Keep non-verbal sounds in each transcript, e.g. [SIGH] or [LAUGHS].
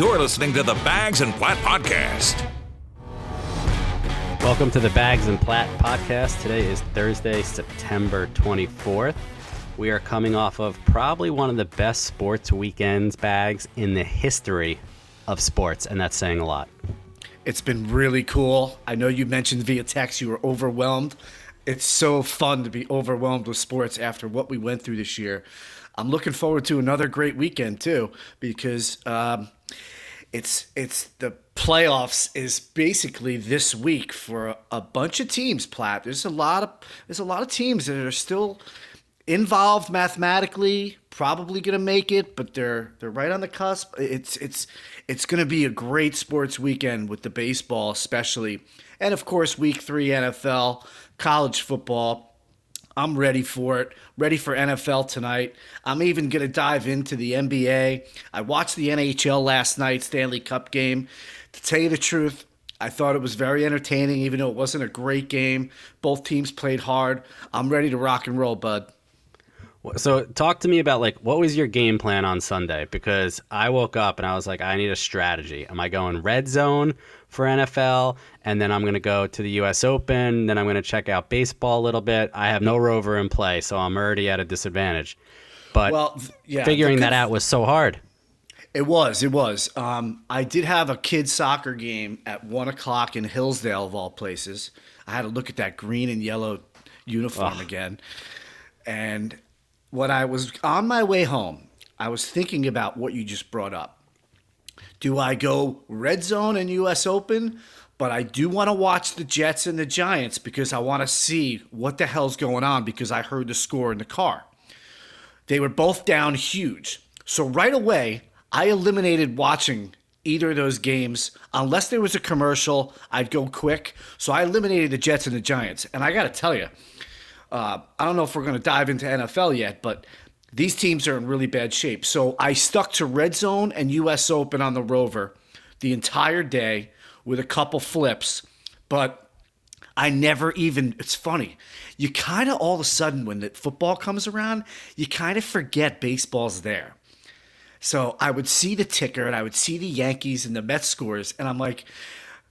You're listening to the Bags and Platt Podcast. Welcome to the Bags and Platt podcast. Today is Thursday, September 24th. We are coming off of probably one of the best sports weekends bags in the history of sports, and that's saying a lot. It's been really cool. I know you mentioned via text you were overwhelmed. It's so fun to be overwhelmed with sports after what we went through this year. I'm looking forward to another great weekend too because um, it's it's the playoffs is basically this week for a, a bunch of teams. Platt, there's a lot of there's a lot of teams that are still involved mathematically, probably going to make it, but they're they're right on the cusp. It's it's it's going to be a great sports weekend with the baseball, especially, and of course, week three NFL, college football. I'm ready for it. Ready for NFL tonight. I'm even going to dive into the NBA. I watched the NHL last night, Stanley Cup game. To tell you the truth, I thought it was very entertaining, even though it wasn't a great game. Both teams played hard. I'm ready to rock and roll, bud. So talk to me about like what was your game plan on Sunday? Because I woke up and I was like, I need a strategy. Am I going red zone for NFL, and then I'm going to go to the U.S. Open. Then I'm going to check out baseball a little bit. I have no rover in play, so I'm already at a disadvantage. But well, yeah, figuring that out was so hard. It was. It was. Um, I did have a kids soccer game at one o'clock in Hillsdale, of all places. I had to look at that green and yellow uniform again, and when I was on my way home, I was thinking about what you just brought up. Do I go red zone and US Open? But I do want to watch the Jets and the Giants because I want to see what the hell's going on because I heard the score in the car. They were both down huge. So right away, I eliminated watching either of those games unless there was a commercial. I'd go quick. So I eliminated the Jets and the Giants. And I got to tell you, uh, I don't know if we're going to dive into NFL yet, but these teams are in really bad shape. So I stuck to Red Zone and US Open on the Rover the entire day with a couple flips, but I never even, it's funny. You kind of all of a sudden, when the football comes around, you kind of forget baseball's there. So I would see the ticker and I would see the Yankees and the Mets scores, and I'm like,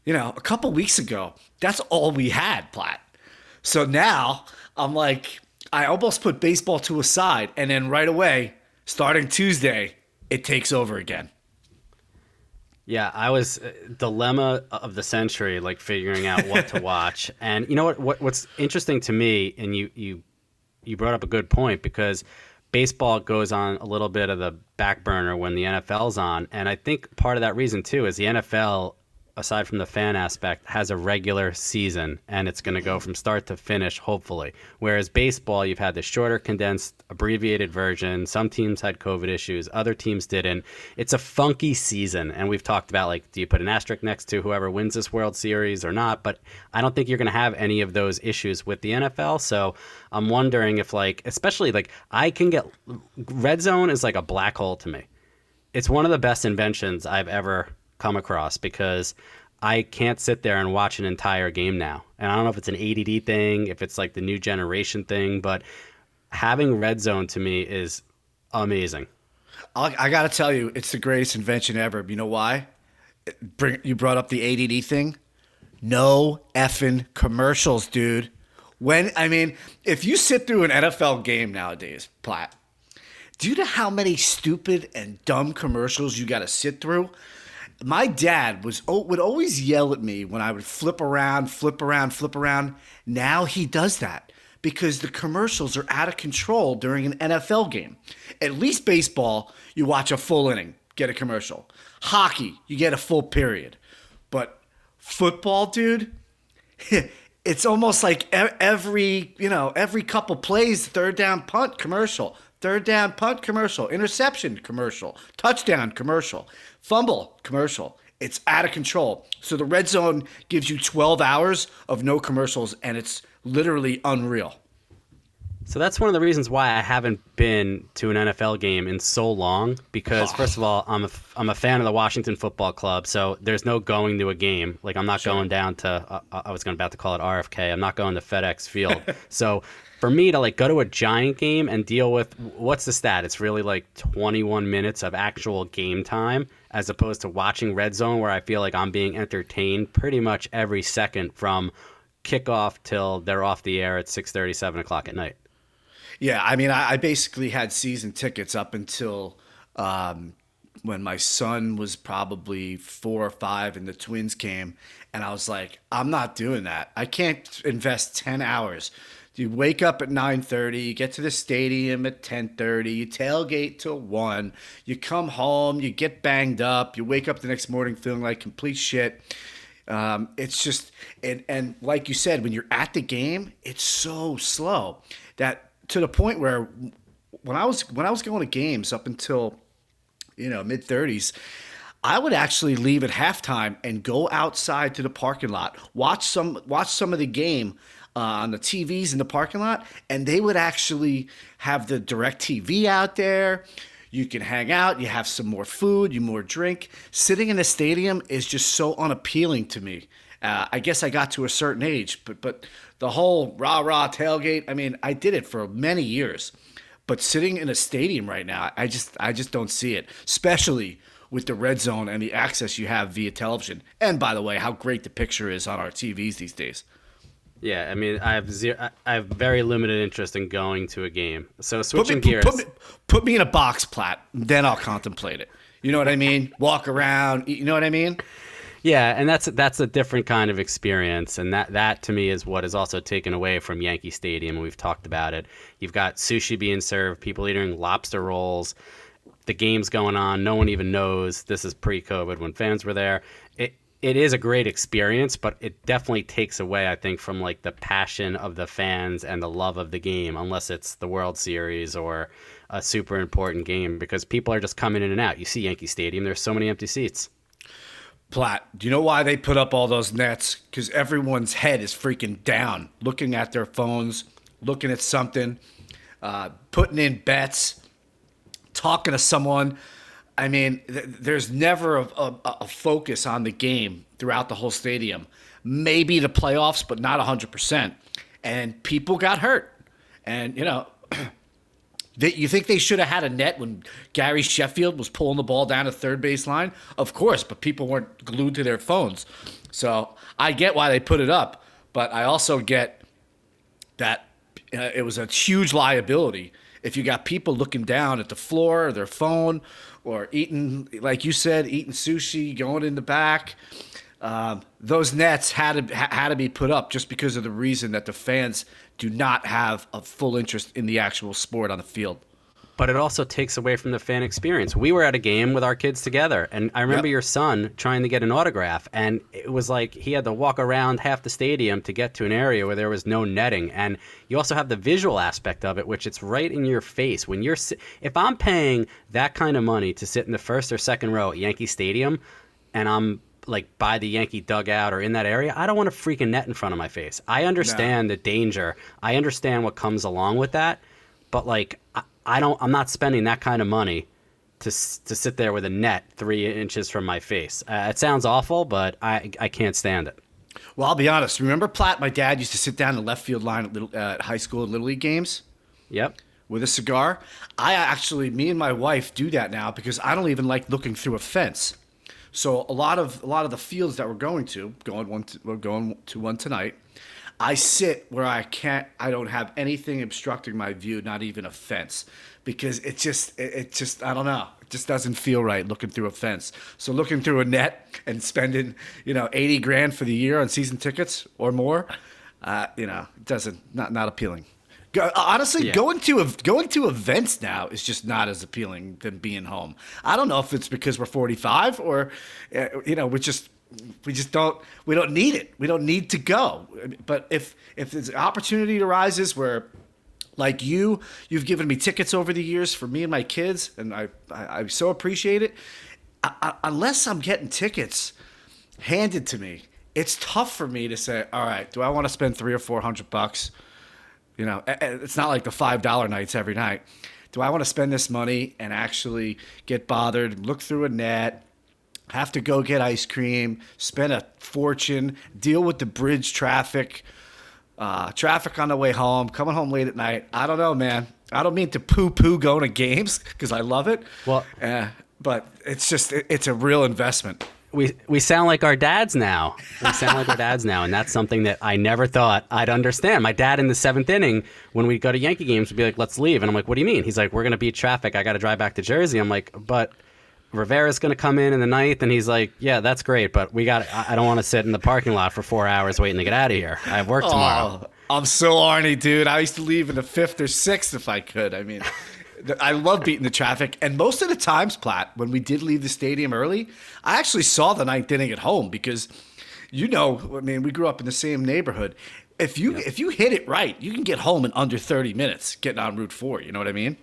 you know, a couple weeks ago, that's all we had, Platt. So now I'm like, I almost put baseball to a side, and then right away, starting Tuesday, it takes over again. Yeah, I was uh, dilemma of the century, like figuring out what to [LAUGHS] watch. and you know what, what? What's interesting to me, and you you you brought up a good point because baseball goes on a little bit of the back burner when the NFL's on, and I think part of that reason too is the NFL aside from the fan aspect, has a regular season and it's going to go from start to finish, hopefully. Whereas baseball, you've had the shorter, condensed, abbreviated version. Some teams had COVID issues, other teams didn't. It's a funky season. And we've talked about like, do you put an asterisk next to whoever wins this World Series or not? But I don't think you're going to have any of those issues with the NFL. So I'm wondering if, like, especially like, I can get red zone is like a black hole to me. It's one of the best inventions I've ever come across because I can't sit there and watch an entire game now. And I don't know if it's an ADD thing, if it's like the new generation thing, but having red zone to me is amazing. I, I got to tell you, it's the greatest invention ever. You know why? Bring, you brought up the ADD thing. No effing commercials, dude. When I mean, if you sit through an NFL game nowadays, Platt, you know how many stupid and dumb commercials you got to sit through? My dad was would always yell at me when I would flip around, flip around, flip around. Now he does that because the commercials are out of control during an NFL game. At least baseball, you watch a full inning, get a commercial. Hockey, you get a full period. But football, dude, [LAUGHS] it's almost like every, you know, every couple plays, third down punt commercial, third down punt commercial, interception commercial, touchdown commercial. Fumble commercial. It's out of control. So the red zone gives you 12 hours of no commercials, and it's literally unreal. So that's one of the reasons why I haven't been to an NFL game in so long. Because first of all, I'm a I'm a fan of the Washington Football Club, so there's no going to a game. Like I'm not sure. going down to uh, I was going about to call it RFK. I'm not going to FedEx Field. [LAUGHS] so for me to like go to a giant game and deal with what's the stat? It's really like 21 minutes of actual game time as opposed to watching Red Zone where I feel like I'm being entertained pretty much every second from kickoff till they're off the air at 6:30, 7 o'clock at night. Yeah, I mean, I, I basically had season tickets up until um, when my son was probably four or five and the twins came, and I was like, I'm not doing that. I can't invest 10 hours you wake up at 9:30, you get to the stadium at 10:30, you tailgate till 1, you come home, you get banged up, you wake up the next morning feeling like complete shit. Um, it's just and and like you said, when you're at the game, it's so slow that to the point where when I was when I was going to games up until you know mid 30s, I would actually leave at halftime and go outside to the parking lot, watch some watch some of the game uh, on the TVs in the parking lot, and they would actually have the DirecTV out there. You can hang out, you have some more food, you more drink. Sitting in a stadium is just so unappealing to me. Uh, I guess I got to a certain age, but but the whole rah rah tailgate. I mean, I did it for many years, but sitting in a stadium right now, I just I just don't see it, especially with the red zone and the access you have via television. And by the way, how great the picture is on our TVs these days. Yeah, I mean, I have zero. I have very limited interest in going to a game. So switching put me, gears. Put me, put me in a box Platt, then I'll contemplate it. You know what I mean? [LAUGHS] Walk around. You know what I mean? Yeah, and that's that's a different kind of experience, and that that to me is what is also taken away from Yankee Stadium. We've talked about it. You've got sushi being served, people eating lobster rolls, the game's going on. No one even knows this is pre-COVID when fans were there. It is a great experience, but it definitely takes away, I think, from like the passion of the fans and the love of the game, unless it's the World Series or a super important game, because people are just coming in and out. You see Yankee Stadium, there's so many empty seats. Platt, do you know why they put up all those nets? Because everyone's head is freaking down, looking at their phones, looking at something, uh, putting in bets, talking to someone I mean, th- there's never a, a, a, focus on the game throughout the whole stadium. Maybe the playoffs, but not 100%. And people got hurt. And, you know, [CLEARS THROAT] they, you think they should have had a net when Gary Sheffield was pulling the ball down a third base line? Of course, but people weren't glued to their phones. So I get why they put it up, but I also get that uh, it was a huge liability if you got people looking down at the floor or their phone or eating, like you said, eating sushi, going in the back. Um, those nets had to had to be put up just because of the reason that the fans do not have a full interest in the actual sport on the field but it also takes away from the fan experience. We were at a game with our kids together, and I remember yep. your son trying to get an autograph, and it was like he had to walk around half the stadium to get to an area where there was no netting. And you also have the visual aspect of it, which it's right in your face. When you're, if I'm paying that kind of money to sit in the first or second row at Yankee Stadium, and I'm like by the Yankee dugout or in that area, I don't want a freaking net in front of my face. I understand no. the danger. I understand what comes along with that, but like I don't. I'm not spending that kind of money to to sit there with a net three inches from my face. Uh, it sounds awful, but I I can't stand it. Well, I'll be honest. Remember Platt? My dad used to sit down in the left field line at, little, uh, high school little league games. Yep. With a cigar. I actually, me and my wife do that now because I don't even like looking through a fence. So a lot of a lot of the fields that we're going to, going one, to, we're going to one tonight. I sit where I can't, I don't have anything obstructing my view, not even a fence, because it just, it, it, just, I don't know, it just doesn't feel right looking through a fence. So looking through a net and spending, you know, 80 grand for the year on season tickets or more, uh, you know, doesn't, not, not appealing. Go, honestly, yeah. going to going to events now is just not as appealing than being home. I don't know if it's because we're 45 or, uh, you know, we're just we just don't we don't need it. We don't need to go. But if if an opportunity arises where like you, you've given me tickets over the years for me and my kids, and I I, I so appreciate it. I, I, unless I'm getting tickets handed to me, it's tough for me to say, all right, do I want to spend three or four hundred bucks? You know, it's not like the five dollar nights every night. Do I want to spend this money and actually get bothered, look through a net, have to go get ice cream, spend a fortune, deal with the bridge traffic. uh, traffic on the way home, coming home late at night. I don't know, man. I don't mean to poo poo going to games because I love it. Well- uh, but it's just it, it's a real investment. we we sound like our dads now. We sound like our dads now, and that's something that I never thought I'd understand. My dad in the seventh inning, when we go to Yankee games, would be like, "Let's leave," and I'm like, "What do you mean?" He's like, "We're gonna beat traffic. I got to drive back to Jersey." I'm like, "But." Rivera's going to come in in the ninth, and he's like, "Yeah, that's great, but we got. I I don't want to sit in the parking lot for four hours waiting to get out of here. I have work tomorrow." Oh, I'm so Arnie, dude. I used to leave in the fifth or sixth if I could. I mean, I love beating the traffic. And most of the times, Platt, when we did leave the stadium early, I actually saw the ninth inning at home because, you know, I mean, we grew up in the same neighborhood. If you if you hit it right, you can get home in under 30 minutes getting on Route 4. You know what I mean?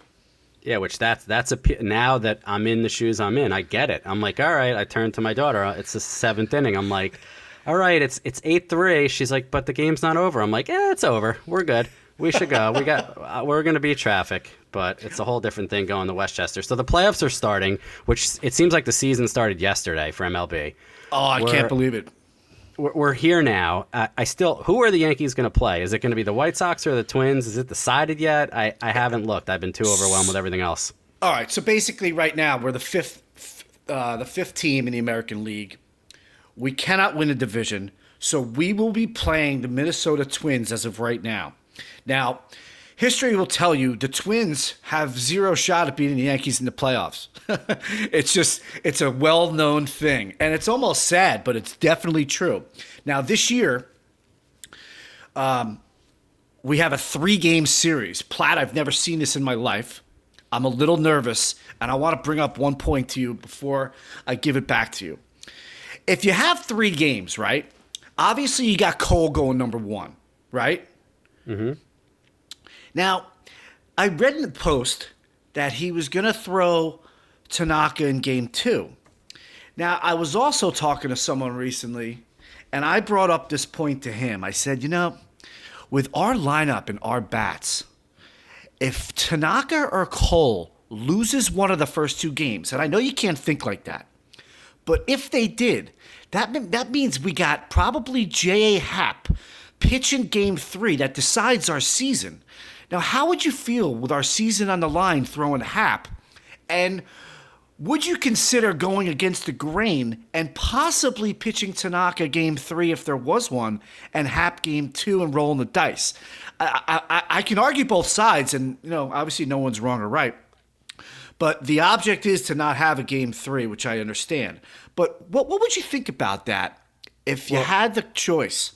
Yeah, which that's that's a now that I'm in the shoes I'm in, I get it. I'm like, all right. I turn to my daughter. uh, It's the seventh inning. I'm like, all right. It's it's eight three. She's like, but the game's not over. I'm like, yeah, it's over. We're good. We should go. We got. [LAUGHS] Uh, we're gonna be traffic, but it's a whole different thing going to Westchester. So the playoffs are starting, which it seems like the season started yesterday for MLB. Oh, I We're- can't believe it. We're, here now. I, I still. Who are the Yankees going to play? Is it going to be the White Sox or the Twins? Is it decided yet? I I haven't looked. I've been too overwhelmed with everything else. All right, so basically, right now we're the fifth, uh, the fifth team in the American League. We cannot win a division, so we will be playing the Minnesota Twins as of right now. Now, history will tell you the Twins have zero shot at beating the Yankees in the playoffs. [LAUGHS] it's just it's a well-known thing, and it's almost sad, but it's definitely true. Now, this year, um, we have a three game series. Platt, I've never seen this in my life. I'm a little nervous, and I want to bring up one point to you before I give it back to you. If you have three games, right? Obviously, you got Cole going number one, right? Mm-hmm. Now, I read in the post that he was going to throw Tanaka in game two. Now, I was also talking to someone recently, and I brought up this point to him. I said, you know, with our lineup and our bats, if Tanaka or Cole loses one of the first two games, and I know you can't think like that, but if they did, that that means we got probably J.A. Happ pitching game three that decides our season. Now, how would you feel with our season on the line throwing Happ? And would you consider going against the grain and possibly pitching Tanaka game three if there was one, and Happ game two and rolling the dice? I, I, I can argue both sides, and you know, obviously, no one's wrong or right. But the object is to not have a game three, which I understand. But what what would you think about that if you had the choice?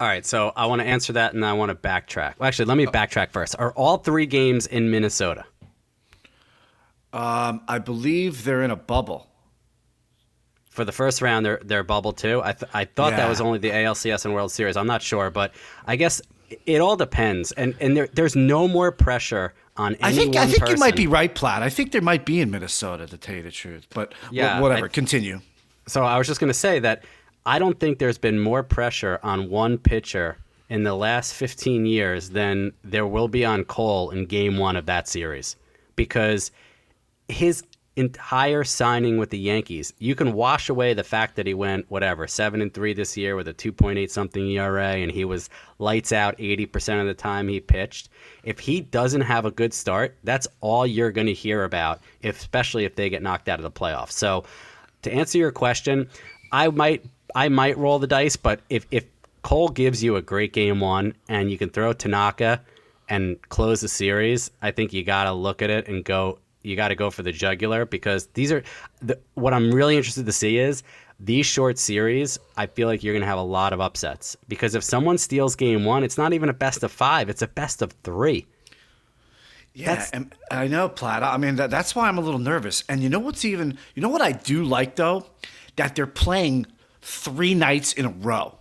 All right, so I want to answer that, and I want to backtrack. Well, actually, let me backtrack first. Are all three games in Minnesota? Um, I believe they're in a bubble. For the first round, they're they're bubble too. I th- I thought that was only the ALCS and World Series. I'm not sure, but I guess it all depends. And and there, there's no more pressure on any I think I think you might be right, Platt. I think there might be in Minnesota, to tell you the truth. But Yeah, whatever. I- continue. So I was just going to say that I don't think there's been more pressure on one pitcher in the last 15 years than there will be on Cole in game one of that series. Because his entire signing with the Yankees, you can wash away the fact that he went, whatever, 7 and 3 this year with a 2.8 something ERA and he was lights out 80% of the time he pitched. If he doesn't have a good start, that's all you're going to hear about, especially if they get knocked out of the playoffs. So, to answer your question, I might I might roll the dice, but if if Cole gives you a great game one and you can throw Tanaka and close the series, I think you got to look at it and go. You got to go for the jugular because these are the, what I'm really interested to see is these short series. I feel like you're going to have a lot of upsets because if someone steals game one, it's not even a best of five; it's a best of three. Yeah, and I know, Platt. I mean, that, that's why I'm a little nervous. And you know what's even, you know what I do like though, that they're playing three nights in a row.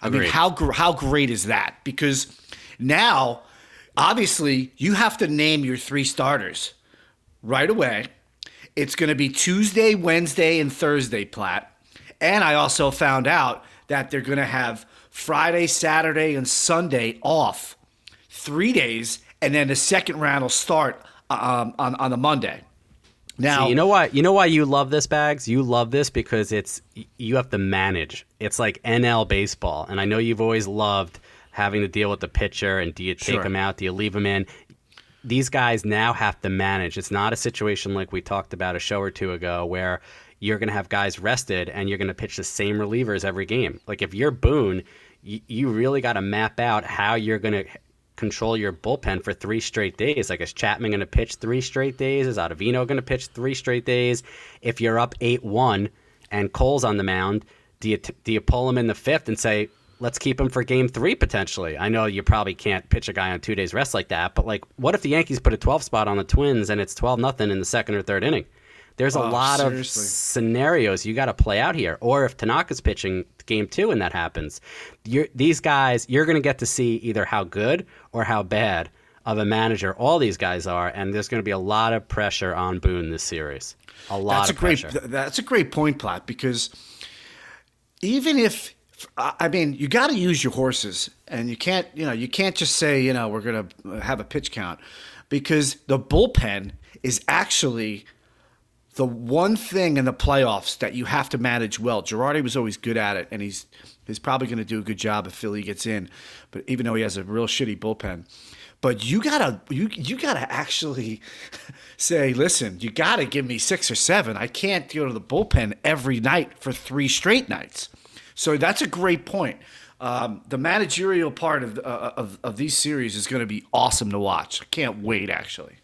I mean, how how great is that? Because now, obviously, you have to name your three starters right away. It's going to be Tuesday, Wednesday, and Thursday, Platt. And I also found out that they're going to have Friday, Saturday, and Sunday off, three days, and then the second round will start um, on on the Monday. Now, See, you know why? You know why you love this, Bags? You love this because it's you have to manage. It's like NL baseball, and I know you've always loved having to deal with the pitcher and do you take Sure. him out? Do you leave him in? These guys now have to manage. It's not a situation like we talked about a show or two ago where you're going to have guys rested and you're going to pitch the same relievers every game. Like if you're Boone, you, you really got to map out how you're going to control your bullpen for three straight days. Like is Chapman going to pitch three straight days? Is Ottavino going to pitch three straight days? If you're up eight one and Cole's on the mound, do you do you pull him in the fifth and say let's keep him for game three potentially? I know you probably can't pitch a guy on two days rest like that, but like what if the Yankees put a 12 spot on the Twins and it's 12 nothing in the second or third inning? There's a Oh, lot of scenarios you got to play out here. Or if Tanaka's pitching game two and that happens, you're, these guys, you're going to get to see either how good or how bad of a manager all these guys are. And there's going to be a lot of pressure on Boone this series. A lot That's a of great. pressure. That's a great point, Platt. Because even if I mean, you got to use your horses, and you can't. You know, you can't just say, you know, we're gonna have a pitch count, because the bullpen is actually the one thing in the playoffs that you have to manage well. Girardi was always good at it, and he's he's probably going to do a good job if Philly gets in. But even though he has a real shitty bullpen, but you gotta you you gotta actually [LAUGHS] say, listen, you gotta give me six or seven. I can't go to the bullpen every night for three straight nights. So that's a great point. Um, the managerial part of, uh, of of these series is going to be awesome to watch. I can't wait, actually.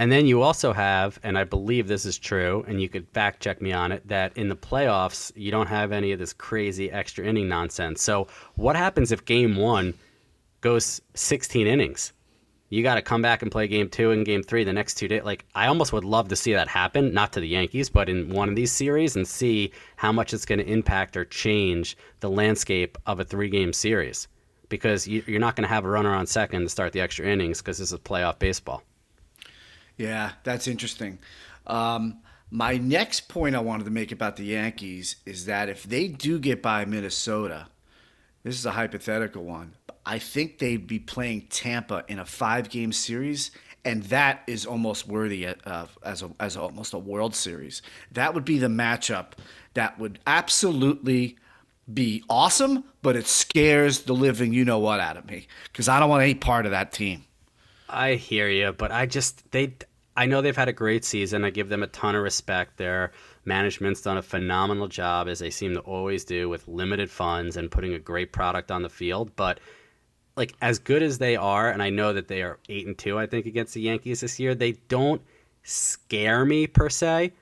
And then you also have, and I believe this is true, and you could fact check me on it, that in the playoffs, you don't have any of this crazy extra inning nonsense. So, what happens if game one goes 16 innings? You got to come back and play game two and game three the next two days. Like, I almost would love to see that happen, not to the Yankees, but in one of these series and see how much it's going to impact or change the landscape of a three game series. Because you- you're not going to have a runner on second to start the extra innings because this is playoff baseball. Yeah, that's interesting. Um, my next point I wanted to make about the Yankees is that if they do get by Minnesota, this is a hypothetical one. I think they'd be playing Tampa in a five-game series, and that is almost worthy of as a, as almost a World Series. That would be the matchup that would absolutely be awesome, but it scares the living you know what out of me because I don't want any part of that team. I hear you, but I just they I know they've had a great season. I give them a ton of respect. Their management's done a phenomenal job as they seem to always do with limited funds and putting a great product on the field, but like as good as they are and I know that they are 8 and 2 I think against the Yankees this year, they don't scare me per se.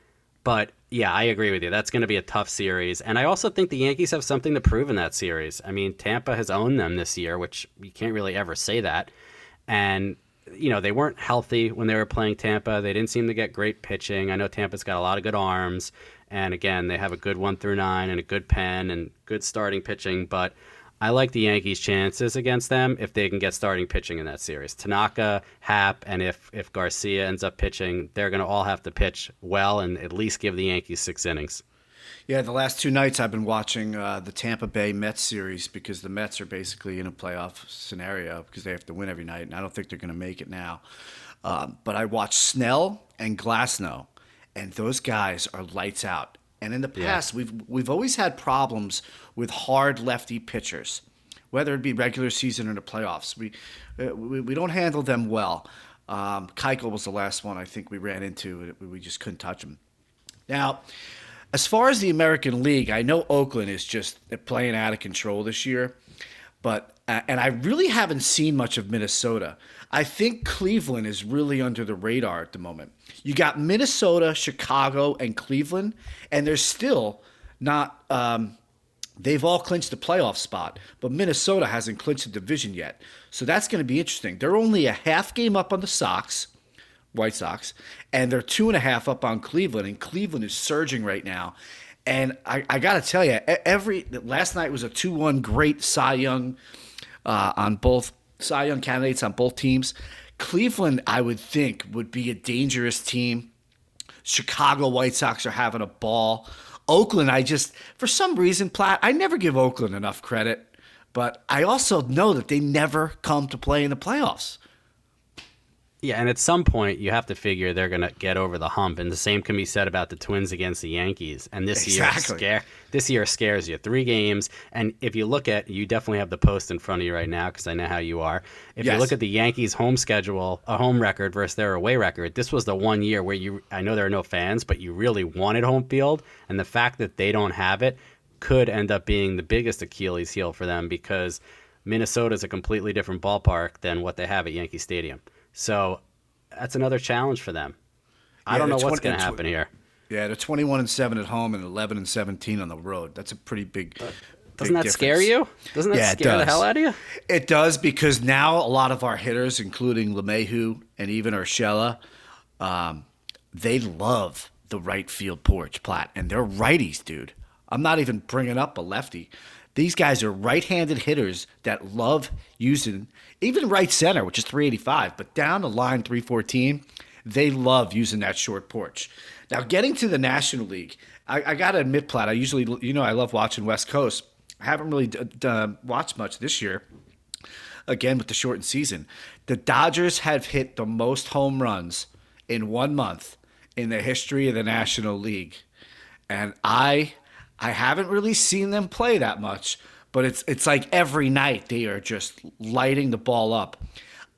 But yeah, I agree with you. That's going to be a tough series. And I also think the Yankees have something to prove in that series. I mean, Tampa has owned them this year, which you can't really ever say that. And, you know, they weren't healthy when they were playing Tampa. They didn't seem to get great pitching. I know Tampa's got a lot of good arms. And again, they have a good one through nine and a good pen and good starting pitching. But I like the Yankees' chances against them if they can get starting pitching in that series. Tanaka, Happ, and if if Garcia ends up pitching, they're going to all have to pitch well and at least give the Yankees six innings. Yeah, the last two nights I've been watching uh, the Tampa Bay Mets series because the Mets are basically in a playoff scenario because they have to win every night, and I don't think they're going to make it now. Um, but I watched Snell and Glasnow, and those guys are lights out. And in the past, we've we've always had problems with hard lefty pitchers, whether it be regular season or the playoffs. We uh, we, we don't handle them well. Um, Keuchel was the last one I think we ran into. We we just couldn't touch him. Now, as far as the American League, I know Oakland is just playing out of control this year, but uh, and I really haven't seen much of Minnesota. I think Cleveland is really under the radar at the moment. You got Minnesota, Chicago, and Cleveland, and they're still not. Um, they've all clinched the playoff spot, but Minnesota hasn't clinched the division yet. So that's going to be interesting. They're only a half game up on the Sox. White Sox, and they're two and a half up on Cleveland, and Cleveland is surging right now. And I, I got to tell you, every last night was a two-one great Cy Young uh, on both Cy Young candidates on both teams. Cleveland, I would think, would be a dangerous team. Chicago White Sox are having a ball. Oakland, I just for some reason, Platt, I never give Oakland enough credit, but I also know that they never come to play in the playoffs. Yeah, and at some point you have to figure they're going to get over the hump, and the same can be said about the Twins against the Yankees. And this Exactly. year scare this year scares you. Three games, and if you look at, you definitely have the post in front of you right now because I know how you are. If you look at the Yankees' home schedule, a home record versus their away record, this was the one year where you. I know there are no fans, but you really wanted home field, and the fact that they don't have it could end up being the biggest Achilles heel for them because Minnesota is a completely different ballpark than what they have at Yankee Stadium. So that's another challenge for them. I Yeah, don't know what's 20 going to tw- happen here. Yeah, they're 21 and 7 at home and 11 and 17 on the road. That's a pretty big. Doesn't that scare you? Doesn't that Yeah, scare the hell out of you? It does because now a lot of our hitters, including LeMahieu and even Urshela, um, they love the right field porch, Platt, and they're righties, dude. I'm not even bringing up a lefty. These guys are right-handed hitters that love using even right center, which is 385, but down the line 314, they love using that short porch. Now, getting to the National League, I, I got to admit, Platt, I usually, you know, I love watching West Coast. I haven't really d- d- watched much this year again with the shortened season. The Dodgers have hit the most home runs in one month in the history of the National League. And I I haven't really seen them play that much, but it's it's like every night they are just lighting the ball up.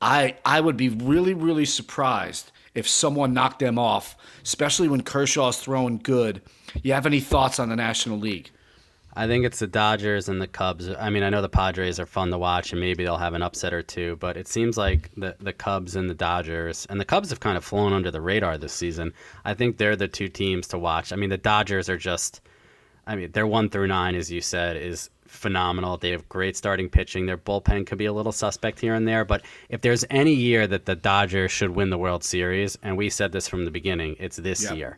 I I would be really really surprised if someone knocked them off, especially when Kershaw's throwing good. You have any thoughts on the National League? I think it's the Dodgers and the Cubs. I mean, I know the Padres are fun to watch, and maybe they'll have an upset or two. But it seems like the the Cubs and the Dodgers, and the Cubs have kind of flown under the radar this season. I think they're the two teams to watch. I mean, the Dodgers are just, I mean, their one through nine, as you said, is phenomenal. They have great starting pitching. Their bullpen could be a little suspect here and there, but if there's any year that the Dodgers should win the World Series, and we said this from the beginning, it's this Yep. year.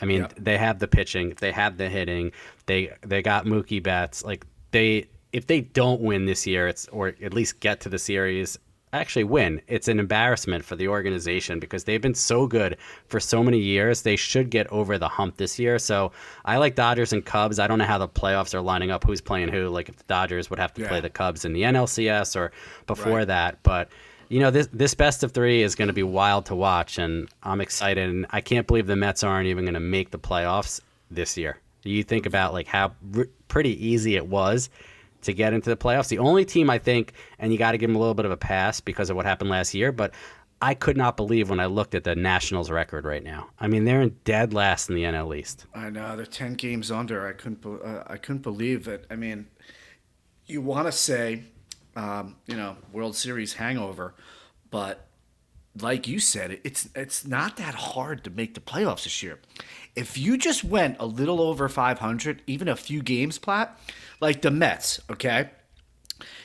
I mean, Yep. they have the pitching, they have the hitting, they they got Mookie Betts. Like they, if they don't win this year, it's or at least get to the series, actually win. It's an embarrassment for the organization because they've been so good for so many years. They should get over the hump this year. So I like Dodgers and Cubs. I don't know how the playoffs are lining up. Who's playing who? Like if the Dodgers would have to play the Cubs in the NLCS or before Right. that, but you know this this best of three is going to be wild to watch, and I'm excited. And I can't believe the Mets aren't even going to make the playoffs this year. You think about like how r- pretty easy it was to get into the playoffs. The only team I think, and you got to give them a little bit of a pass because of what happened last year, but I could not believe when I looked at the Nationals record right now. I mean, they're in dead last in the NL East. I know they're ten games under. I couldn't. Uh, I couldn't believe it. I mean, you want to say, um, you know, World Series hangover, but like you said, it's it's not that hard to make the playoffs this year. If you just went a little over 500, even a few games, Platt, like the Mets, okay,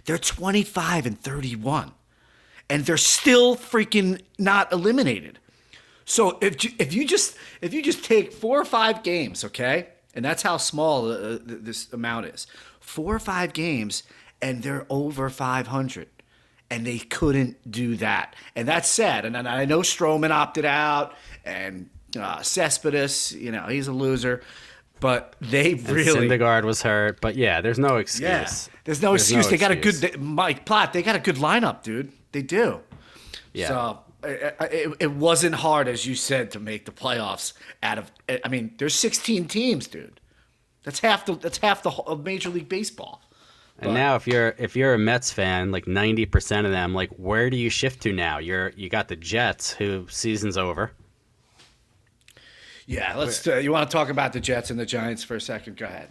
they're 25 and 31, and they're still freaking not eliminated. So if you, if you just if you just take four or five games, okay, and that's how small uh, this amount is, four or five games, and they're over 500, and they couldn't do that, and that's sad. And, I know Stroman opted out, and uh, Cespedes, you know, he's a loser, but they And really. Syndergaard was hurt, but yeah, there's no excuse. Yeah, there's no excuse. they got a good they, Mike Platt. They got a good lineup, dude. They do. Yeah. So I- I- it, it wasn't hard, as you said, to make the playoffs. Out of, I mean, there's 16 teams, dude. That's half the that's half the of Major League Baseball. And now, if you're if you're a Mets fan, like ninety percent of them, like where do you shift to now? You're you got the Jets, who season's over. Yeah, let's. Uh, you want to talk about the Jets and the Giants for a second? Go ahead.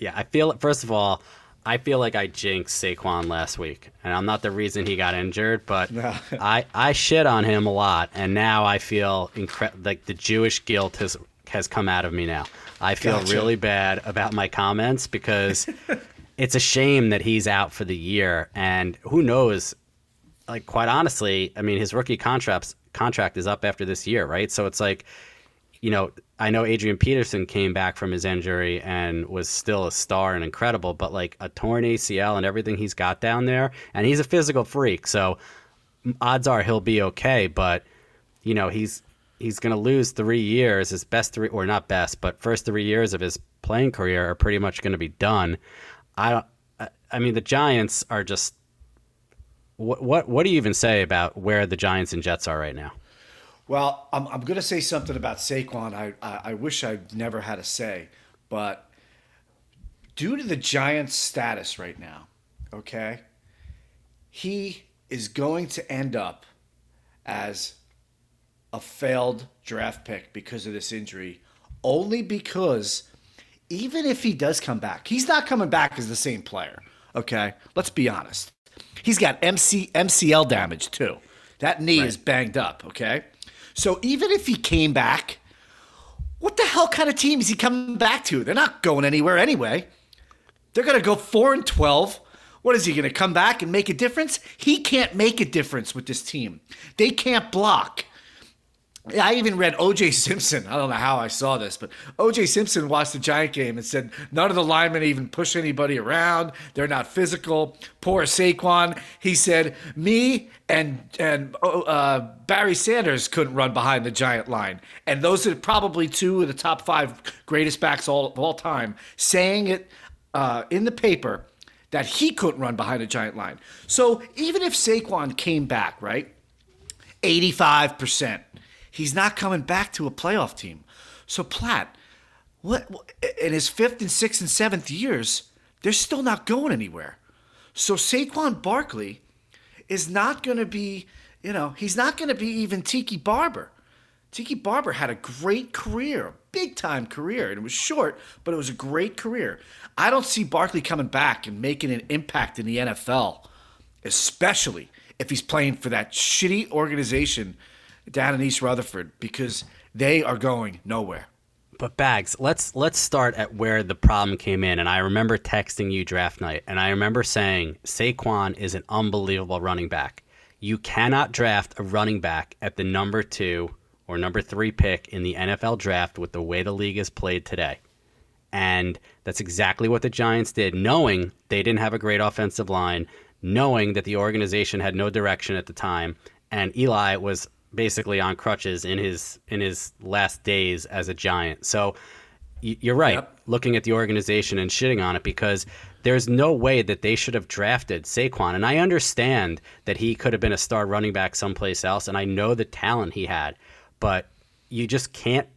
Yeah, I feel first of all, I feel like I jinxed Saquon last week, and I'm not the reason he got injured, but. [LAUGHS] I I shit on him a lot, and now I feel incre- like the Jewish guilt has has come out of me now. I feel Gotcha. really bad about my comments because [LAUGHS] it's a shame that he's out for the year, and who knows like quite honestly, I mean his rookie contracts contract is up after this year, right? So it's like, you know, I know Adrian Peterson came back from his injury and was still a star and incredible, but like a torn ACL and everything he's got down there, and he's a physical freak, so odds are he'll be okay, but you know, he's he's going to lose 3 years, his best 3 or not best, but first 3 years of his playing career are pretty much going to be done. I don't I mean the Giants are just what what what do you even say about where the Giants and Jets are right now? Well, I'm, I'm going to say something about Saquon. I, I, I wish I never had to say, but due to the Giants' status right now, okay, he is going to end up as a failed draft pick because of this injury, only because even if he does come back, he's not coming back as the same player. Okay, let's be honest. He's got MC, MCL damage too. That knee right. is banged up. Okay, so even if he came back, what the hell kind of team is he coming back to? They're not going anywhere anyway. They're going to go 4 and 12. What is he going to come back and make a difference? He can't make a difference with this team. They can't block. I even read OJ Simpson. I don't know how I saw this, but OJ Simpson watched the Giant game and said none of the linemen even push anybody around. They're not physical. Poor Saquon. He said me and and oh, uh, Barry Sanders couldn't run behind the Giant line, and those are probably two of the top five greatest backs all of all time. Saying it uh, in the paper that he couldn't run behind a Giant line. So even if Saquon came back, right, eighty five percent He's not coming back to a playoff team. So Platt, what in his fifth and sixth and seventh years, they're still not going anywhere. So Saquon Barkley is not going to be, you know, he's not going to be even Tiki Barber. Tiki Barber had a great career, a big time career, and it was short, but it was a great career. I don't see Barkley coming back and making an impact in the NFL, especially if he's playing for that shitty organization down in East Rutherford because they are going nowhere. But Bags, let's let's start at where the problem came in. And I remember texting you draft night, and I remember saying Saquon is an unbelievable running back. You cannot draft a running back at the number two or number three pick in the NFL draft with the way the league is played today. And that's exactly what the Giants did, knowing they didn't have a great offensive line, knowing that the organization had no direction at the time, and Eli was basically on crutches in his in his last days as a Giant. So you're right. Yep. Looking at the organization and shitting on it because there's no way that they should have drafted Saquon. And I understand that he could have been a star running back someplace else, and I know the talent he had, but you just can't.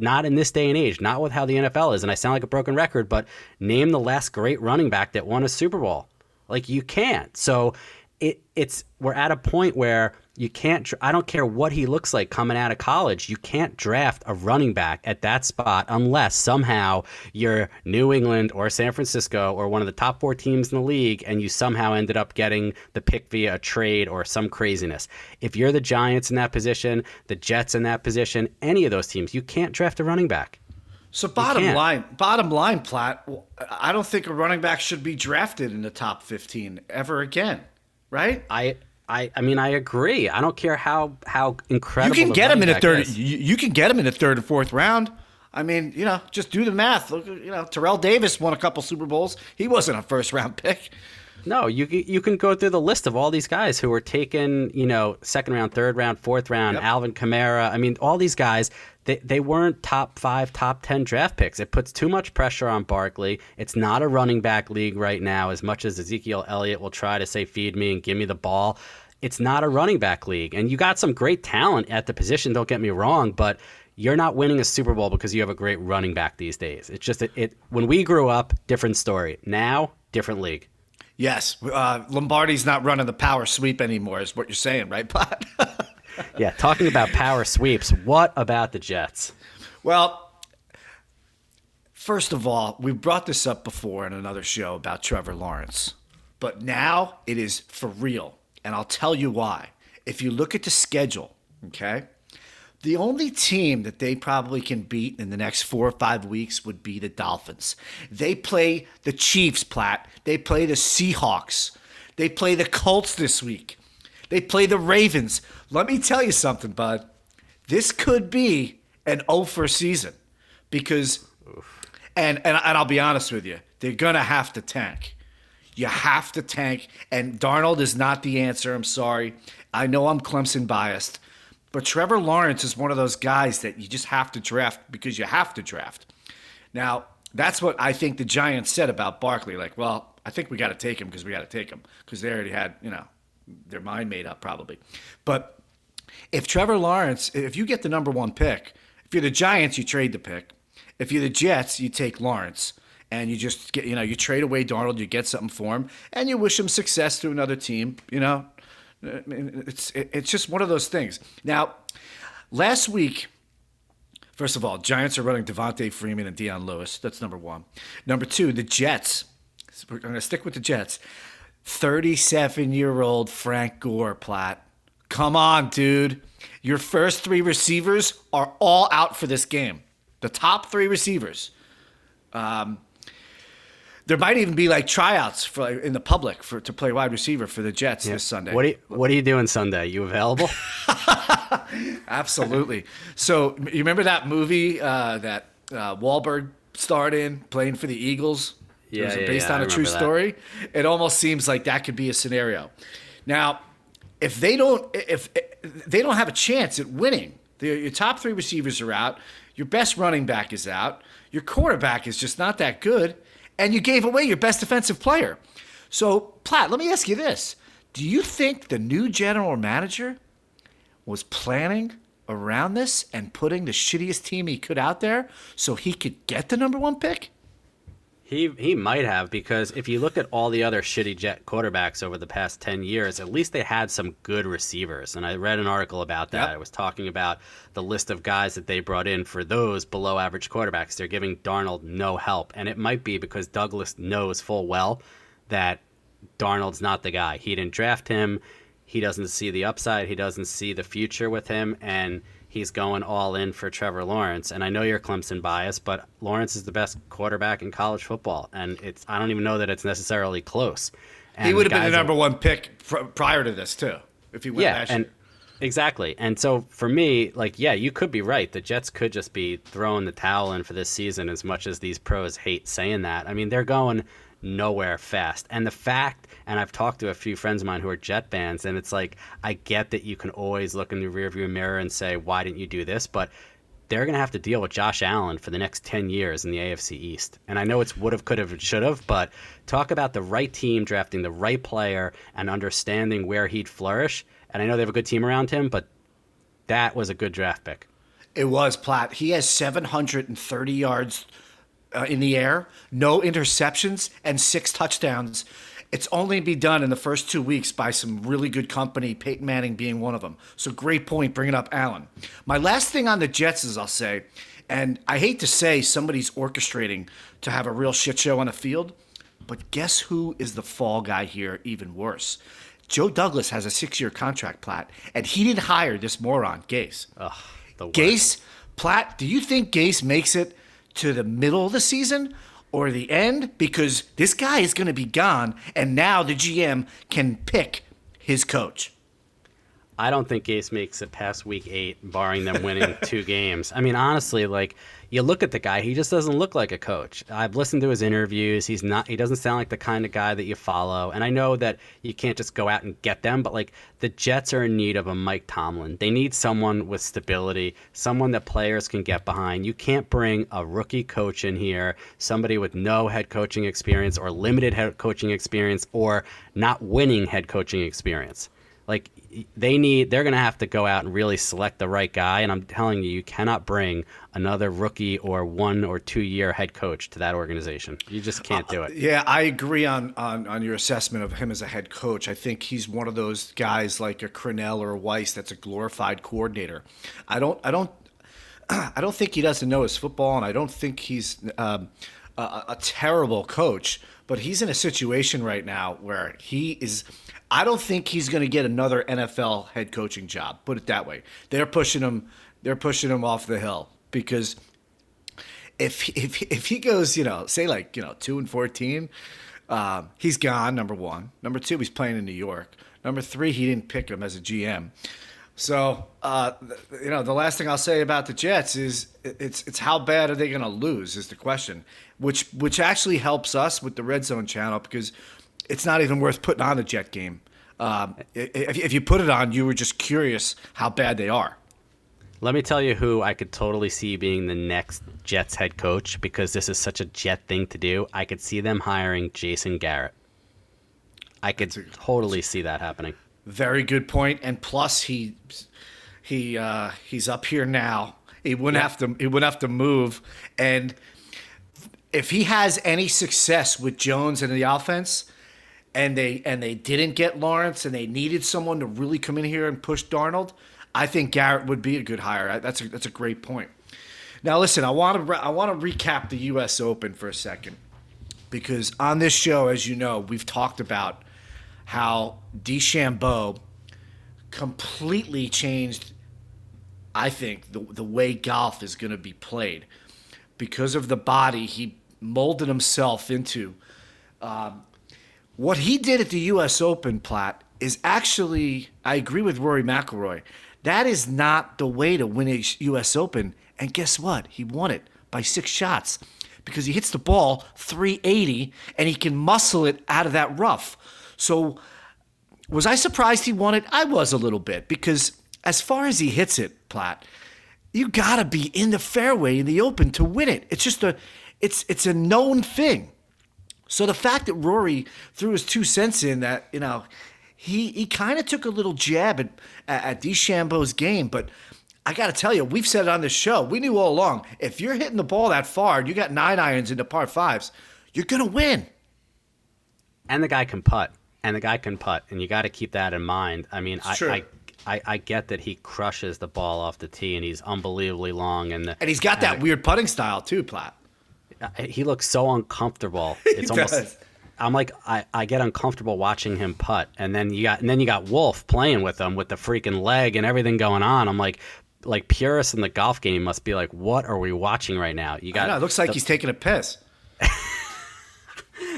Not in this day and age, not with how the NFL is. And I sound like a broken record, but name the last great running back that won a Super Bowl. Like you can't. So it, it's we're at a point where you can't. I don't care what he looks like coming out of college. You can't draft a running back at that spot unless somehow you're New England or San Francisco or one of the top four teams in the league, and you somehow ended up getting the pick via a trade or some craziness. If you're the Giants in that position, the Jets in that position, any of those teams, you can't draft a running back. So bottom line, bottom line, Platt. I don't think a running back should be drafted in the top fifteen ever again, right? I I, I mean I agree. I don't care how how incredible you can get him in a third. You, you, can get him in a third and fourth round. I mean, you know, just do the math. Look, you know, Terrell Davis won a couple Super Bowls. He wasn't a first round [LAUGHS] pick. No, you you can go through the list of all these guys who were taken, you know, second round, third round, fourth round. Yep. Alvin Kamara. I mean, all these guys. They, they weren't top five, top 10 draft picks. It puts too much pressure on Barkley. It's not a running back league right now, as much as Ezekiel Elliott will try to say, feed me and give me the ball. It's not a running back league. And you got some great talent at the position, don't get me wrong, but you're not winning a Super Bowl because you have a great running back these days. It's just it, it when we grew up, different story. Now, different league. Yes, uh, Lombardi's not running the power sweep anymore, is what you're saying, right, Pot? [LAUGHS] [LAUGHS] yeah, talking about power sweeps, what about the Jets? Well, first of all, we brought this up before in another show about Trevor Lawrence, but now it is for real. And I'll tell you why. If you look at the schedule, okay, the only team that they probably can beat in the next four or five weeks would be the Dolphins. They play the Chiefs, Platt. They play the Seahawks. They play the Colts this week. They play the Ravens. Let me tell you something, bud. This could be an 0 for season because, and, and, and I'll be honest with you, they're going to have to tank. You have to tank, and Darnold is not the answer. I'm sorry. I know I'm Clemson biased, but Trevor Lawrence is one of those guys that you just have to draft because you have to draft. Now, that's what I think the Giants said about Barkley. Like, well, I think we got to take him because we got to take him because they already had, you know, their mind made up probably. But if Trevor Lawrence, if you get the number one pick, if you're the Giants, you trade the pick. If you're the Jets, you take Lawrence and you just get, you know, you trade away Darnold, you get something for him, and you wish him success to another team. You know, it's it's just one of those things. Now, last week, first of all, Giants are running Devonta Freeman and Dion Lewis. That's number one. Number two, the Jets. I'm going to stick with the Jets. 37 year old Frank Gore, Platt. Come on, dude. Your first three receivers are all out for this game. The top three receivers. Um, there might even be like tryouts for in the public for to play wide receiver for the Jets yeah. this Sunday. What are you, What are you doing Sunday? You available? [LAUGHS] [LAUGHS] Absolutely. So you remember that movie uh, that uh, Wahlberg starred in, playing for the Eagles? Yeah, it was yeah, based yeah, on a true that. story. It almost seems like that could be a scenario. Now, if they don't, if, if they don't have a chance at winning, your top three receivers are out. Your best running back is out. Your quarterback is just not that good and you gave away your best defensive player. So, Platt, let me ask you this. Do you think the new general manager was planning around this and putting the shittiest team he could out there so he could get the number one pick? He he might have because if you look at all the other shitty Jet quarterbacks over the past ten years, at least they had some good receivers. And I read an article about that. Yep. It was talking about the list of guys that they brought in for those below average quarterbacks. They're giving Darnold no help, and it might be because Douglas knows full well that Darnold's not the guy. He didn't draft him. He doesn't see the upside. He doesn't see the future with him, and he's going all in for Trevor Lawrence. And I know you're Clemson biased, but Lawrence is the best quarterback in college football, and it's I don't even know that it's necessarily close. And he would have been the number are, one pick pr- prior to this too, if he went yeah, and, year. Exactly. And so for me, like, yeah, you could be right. The Jets could just be throwing the towel in for this season as much as these pros hate saying that. I mean, they're going nowhere fast. And the fact, and I've talked to a few friends of mine who are Jet fans, and it's like, I get that you can always look in the rearview mirror and say, why didn't you do this? But they're going to have to deal with Josh Allen for the next 10 years in the AFC East. And I know it's would have, could have, should have, but talk about the right team drafting the right player and understanding where he'd flourish. And I know they have a good team around him, but that was a good draft pick. It was Platt. He has 730 yards uh, in the air, no interceptions, and six touchdowns. It's only be done in the first two weeks by some really good company, Peyton Manning being one of them. So great point bringing up Allen. My last thing on the Jets is I'll say, and I hate to say somebody's orchestrating to have a real shit show on the field, but guess who is the fall guy here even worse? Joe Douglas has a six year contract, Platt, and he didn't hire this moron, Gase. Ugh, Gase, Platt, do you think Gase makes it to the middle of the season or the end because this guy is going to be gone and now the GM can pick his coach. I don't think Gase makes it past week eight, barring them winning [LAUGHS] two games. I mean, honestly, like you look at the guy, he just doesn't look like a coach. I've listened to his interviews. He's not. He doesn't sound like the kind of guy that you follow. And I know that you can't just go out and get them, but like the Jets are in need of a Mike Tomlin. They need someone with stability, someone that players can get behind. You can't bring a rookie coach in here, somebody with no head coaching experience or limited head coaching experience or not winning head coaching experience. Like they need they're going to have to go out and really select the right guy and i'm telling you you cannot bring another rookie or one or two year head coach to that organization. You just can't do it. uh, yeah i agree on, on on your assessment of him as a head coach. I think he's one of those guys like a Crennel or a Weis that's a glorified coordinator. I don't i don't [CLEARS THROAT] i don't think he doesn't know his football and i don't think he's um, a, a terrible coach but he's in a situation right now where he is I don't think he's going to get another NFL head coaching job. Put it that way. They're pushing him. They're pushing him off the hill because if if if he goes, you know, say like you know two and fourteen, uh, he's gone. Number one. Number two, he's playing in New York. Number three, he didn't pick him as a GM. So, uh, you know, the last thing I'll say about the Jets is it's it's how bad are they going to lose is the question, which which actually helps us with the Red Zone channel because it's not even worth putting on a Jet game. Um, if, if you put it on, you were just curious how bad they are. Let me tell you who I could totally see being the next Jets head coach because this is such a Jet thing to do. I could see them hiring Jason Garrett. I could a, totally see that happening. Very good point. And plus, he he uh, he's up here now. He wouldn't have to. He wouldn't have to move. And if he has any success with Jones in the offense, and they and they didn't get Lawrence, and they needed someone to really come in here and push Darnold, I think Garrett would be a good hire. That's a that's a great point. Now, listen, I want to I want to recap the U.S. Open for a second because on this show, as you know, we've talked about how DeChambeau completely changed. I think the the way golf is going to be played because of the body he molded himself into. Um, what he did at the U.S. Open, Platt, is actually I agree with Rory McIlroy. That is not the way to win a U.S. Open. And guess what? He won it by six shots because he hits the ball 380 and he can muscle it out of that rough. So, was I surprised he won it? I was a little bit because as far as he hits it, Platt, you gotta be in the fairway in the Open to win it. It's just a, it's it's a known thing. So the fact that Rory threw his two cents in that you know he he kind of took a little jab at at DeChambeau's game, but I got to tell you, we've said it on this show. We knew all along if you're hitting the ball that far and you got nine irons into par fives, you're gonna win. And the guy can putt, and the guy can putt, and you got to keep that in mind. I mean, I, I, I, I get that he crushes the ball off the tee, and he's unbelievably long, and the, and he's got that uh, weird putting style too, Platt. He looks so uncomfortable. [LAUGHS] It's almost. Does. I'm like I, I get uncomfortable watching him putt, and then you got and then you got Wolff playing with him with the freaking leg and everything going on. I'm like, like purists in the golf game must be like, what are we watching right now? You got. Know, it looks like the, he's taking a piss.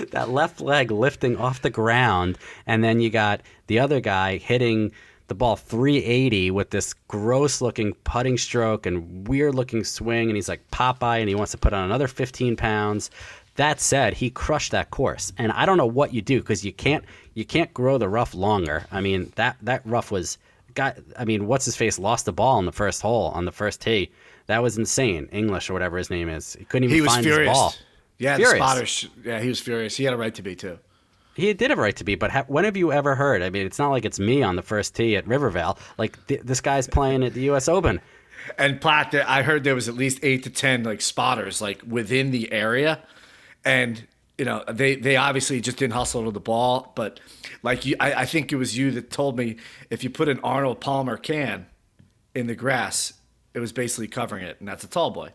That left leg lifting off the ground, and then you got the other guy hitting the ball 380 with this gross looking putting stroke and weird looking swing, and he's like Popeye, and he wants to put on another 15 pounds. That said, he crushed that course, and I don't know what you do because you can't you can't grow the rough longer. I mean that that rough was got. I mean, what's his face lost the ball on the first hole on the first tee. That was insane. English or whatever his name is. He couldn't even he find furious. his ball. Yeah, furious. the spotters. Yeah, he was furious. He had a right to be too. He did have a right to be, but ha- when have you ever heard? I mean, it's not like it's me on the first tee at Rivervale. Like th- this guy's playing at the U.S. Open. And Platt, I heard there was at least eight to ten like spotters like within the area, and you know they they obviously just didn't hustle to the ball, but like you, I, I think it was you that told me if you put an Arnold Palmer can in the grass, it was basically covering it, and that's a tall boy.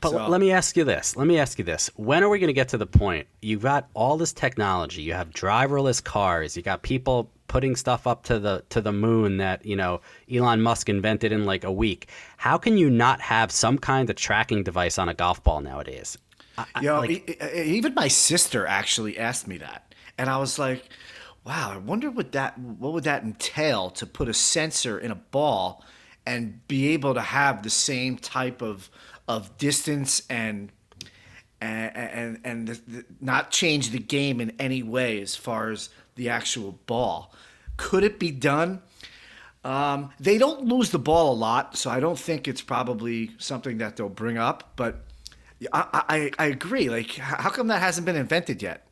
But so, let me ask you this. Let me ask you this. When are we going to get to the point? You've got all this technology. You have driverless cars. You got people putting stuff up to the to the moon that you know Elon Musk invented in like a week. How can you not have some kind of tracking device on a golf ball nowadays? I, you know, like, even my sister actually asked me that, and I was like, "Wow, I wonder what that what would that entail to put a sensor in a ball and be able to have the same type of of distance and and and, and the, the, not change the game in any way as far as the actual ball. Could it be done? Um, they don't lose the ball a lot, so I don't think it's probably something that they'll bring up. But I, I, I agree. Like, how come that hasn't been invented yet?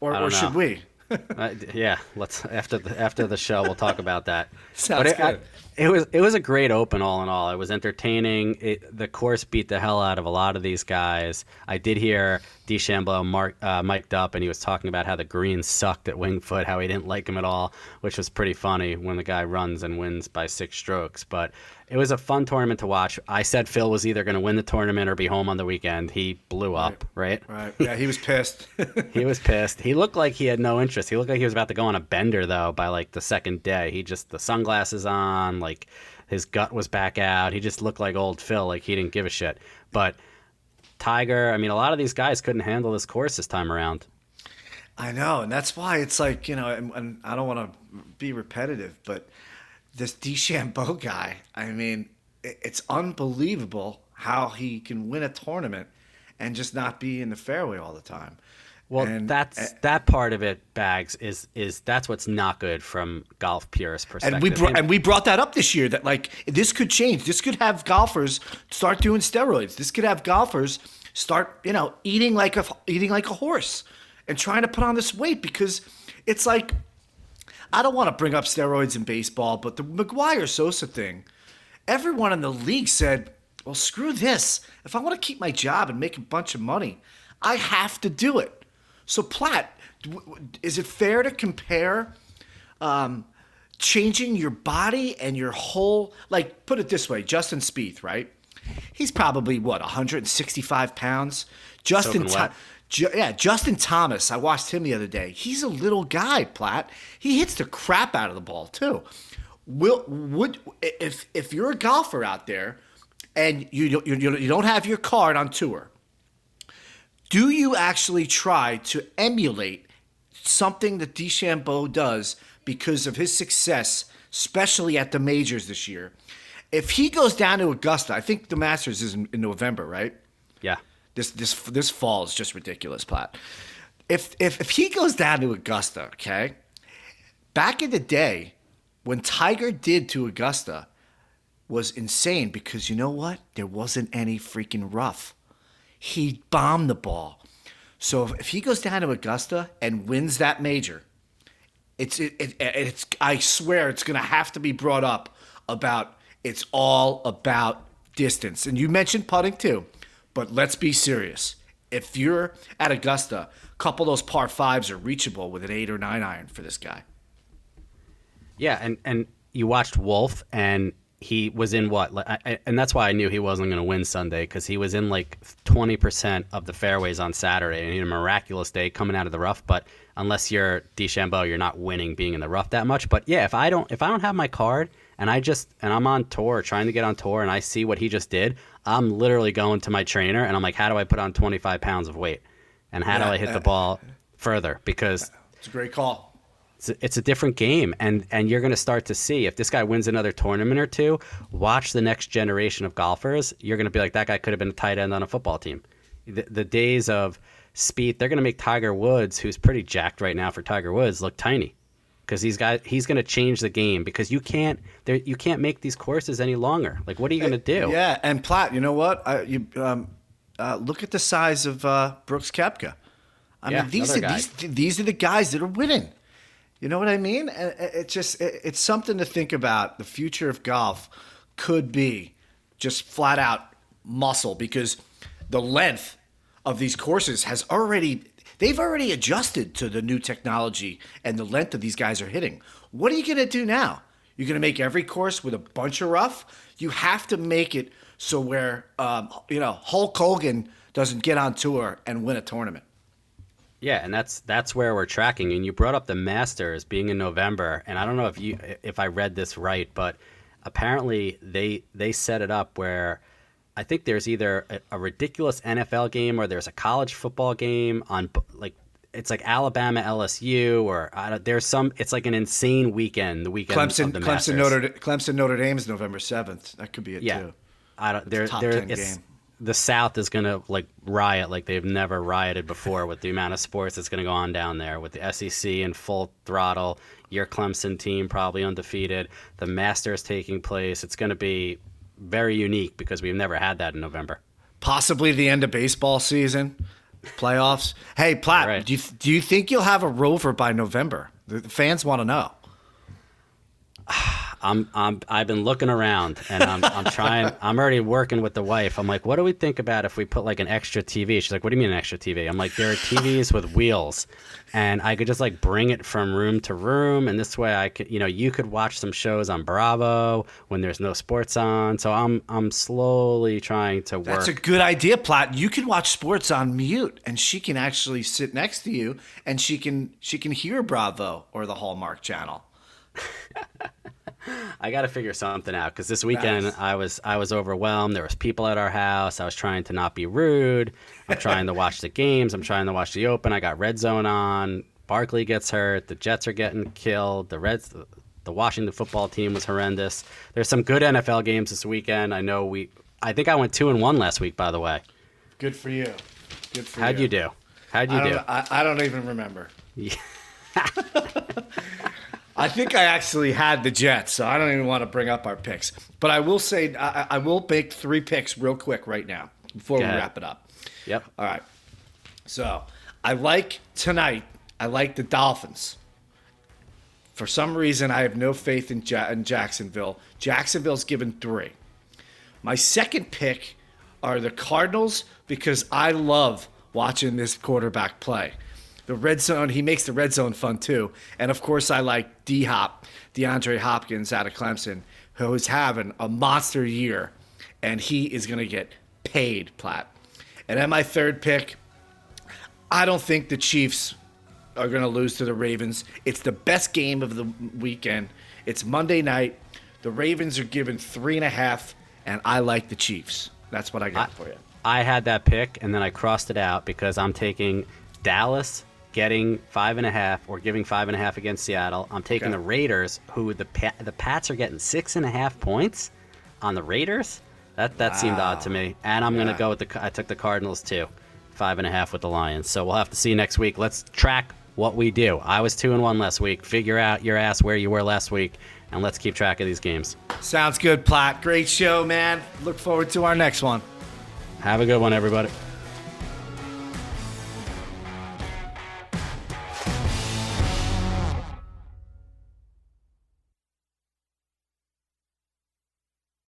Or, or should we? [LAUGHS] uh, yeah, let's after the after the show we'll talk about that. [LAUGHS] Sounds it, good. I, it was it was a great open all in all. It was entertaining. It, the course beat the hell out of a lot of these guys. I did hear DeChambeau mark, uh, mic'd up and he was talking about how the greens sucked at Wingfoot, how he didn't like him at all, which was pretty funny when the guy runs and wins by six strokes. But it was a fun tournament to watch. I said Phil was either going to win the tournament or be home on the weekend. He blew up, right? Right. Yeah, he was pissed. [LAUGHS] he was pissed. He looked like he had no interest. He looked like he was about to go on a bender though by like the second day. He just the sunglasses on, like his gut was back out. He just looked like old Phil, like he didn't give a shit. But Tiger, I mean, a lot of these guys couldn't handle this course this time around. I know, and that's why it's like you know, and, and I don't want to be repetitive, but this DeChambeau guy, I mean, it's unbelievable how he can win a tournament and just not be in the fairway all the time. Well, and, that's uh, that part of it, Bags is is that's what's not good from golf purist perspective. And we brought, and we brought that up this year that like this could change. This could have golfers start doing steroids. This could have golfers start you know eating like a eating like a horse and trying to put on this weight because it's like I don't want to bring up steroids in baseball, but the McGwire Sosa thing, everyone in the league said, well, screw this. If I want to keep my job and make a bunch of money, I have to do it. So, Platt, is it fair to compare um, changing your body and your whole, like, put it this way Justin Spieth, right? He's probably, what, 165 pounds? Justin, wet. Ju- yeah, Justin Thomas. I watched him the other day. He's a little guy, Platt. He hits the crap out of the ball too. Will would if if you're a golfer out there and you you, you don't have your card on tour, do you actually try to emulate something that DeChambeau does because of his success, especially at the majors this year? If he goes down to Augusta, I think the Masters is in, in November, right? This this this fall is just ridiculous, Platt. If if if he goes down to Augusta, okay, back in the day, when Tiger did to Augusta, was insane because you know what? There wasn't any freaking rough. He bombed the ball. So if, if he goes down to Augusta and wins that major, it's it, it, it's I swear it's gonna have to be brought up about it's all about distance. And you mentioned putting too, but let's be serious. If you're at Augusta, a couple those par fives are reachable with an eight or nine iron for this guy. Yeah, and and you watched Wolff, and he was in what, and that's why I knew he wasn't going to win Sunday because he was in like twenty percent of the fairways on Saturday, and he had a miraculous day coming out of the rough. But unless you're DeChambeau, you're not winning being in the rough that much. But yeah, if I don't, if I don't have my card, and I just and I'm on tour trying to get on tour, and I see what he just did, I'm literally going to my trainer, and I'm like, how do I put on twenty five pounds of weight, and how do I hit uh, the ball further? Because It's a great call. it's a, it's a different game and and you're going to start to see if this guy wins another tournament or two watch the next generation of golfers you're going to be like that guy could have been a tight end on a football team. The, the days of speed they're going to make tiger woods who's pretty jacked right now for tiger woods look tiny because he's got he's going to change the game because you can't there you can't make these courses any longer like what are you going to do Yeah, and Platt, you know what? I, you um, uh, look at the size of uh, Brooks Koepka. I Yeah, mean, these are guy. these these are the guys that are winning. You know what I mean? And it it just it, it's something to think about. The future of golf could be just flat out muscle because the length of these courses has already they've already adjusted to the new technology and the length of these guys are hitting. What are you going to do now? You're going to make every course with a bunch of rough? You have to make it so where um, you know Hulk Hogan doesn't get on tour and win a tournament. Yeah, and that's that's where we're tracking. And you brought up the Masters being in November, and I don't know if you if I read this right, but apparently they they set it up where I think there's either a, a ridiculous NFL game or there's a college football game on like it's like Alabama LSU or I don't, there's some it's like an insane weekend the weekend Clemson, of the Clemson, Masters. Notre, Clemson, Notre Dame is November seventh. That could be it yeah. too. I don't there there 10 it's game. the South is gonna like riot like they've never rioted before with the amount of sports that's gonna go on down there with the SEC in full throttle. Your Clemson team probably undefeated. The Masters taking place. It's gonna be very unique because we've never had that in November. Possibly the end of baseball season, playoffs. Hey, Platt, Right. do you do you think you'll have a rover by November? The the fans want to know. I'm I'm I've been looking around and I'm I'm trying [LAUGHS] I'm already working with the wife. I'm like, what do we think about if we put like an extra TV? She's like, what do you mean an extra TV? I'm like, there are TVs with wheels, and I could just like bring it from room to room, and this way I could you know you could watch some shows on Bravo when there's no sports on. So I'm I'm slowly trying to work. That's a good idea, Platt. You can watch sports on mute, and she can actually sit next to you, and she can she can hear Bravo or the Hallmark Channel. [LAUGHS] [LAUGHS] I got to figure something out because this weekend Nice. I was I was overwhelmed. There was people at our house. I was trying to not be rude. I'm trying to watch the [LAUGHS] games. I'm trying to watch the Open. I got Red Zone on. Barkley gets hurt. The Jets are getting killed. The Reds, the Washington football team was horrendous. There's some good NFL games this weekend. I know we. I think I went two and one last week. By the way, Good for you. Good for you. how'd you do? How'd you I do? I, I don't even remember. Yeah. [LAUGHS] I think I actually had the Jets, so I don't even want to bring up our picks. But I will say, I, I will make three picks real quick right now before Go we ahead. wrap it up. Yep. All right. So I like tonight. I like the Dolphins. For some reason, I have no faith in, ja- in Jacksonville. Jacksonville's given three. My second pick are the Cardinals because I love watching this quarterback play. The red zone, he makes the red zone fun too. And of course, I like D Hop, DeAndre Hopkins out of Clemson, who is having a monster year, and he is going to get paid, Platt. And then my third pick, I don't think the Chiefs are going to lose to the Ravens. It's the best game of the weekend. It's Monday night. The Ravens are given three and a half, and I like the Chiefs. That's what I got for you. I had that pick and then I crossed it out because I'm taking Dallas getting five and a half or giving five and a half against Seattle. I'm taking Okay. the Raiders, who the pa- the Pats are getting six and a half points on the Raiders. That that seemed odd to me. And I'm Yeah. gonna go with the I took the Cardinals too, five and a half with the Lions. So we'll have to see next week. Let's track what we do. I was two and one last week. Figure out your ass where you were last week, and let's keep track of these games. Sounds good, Platt. Great show, man. Look forward to our next one. Have a good one, everybody.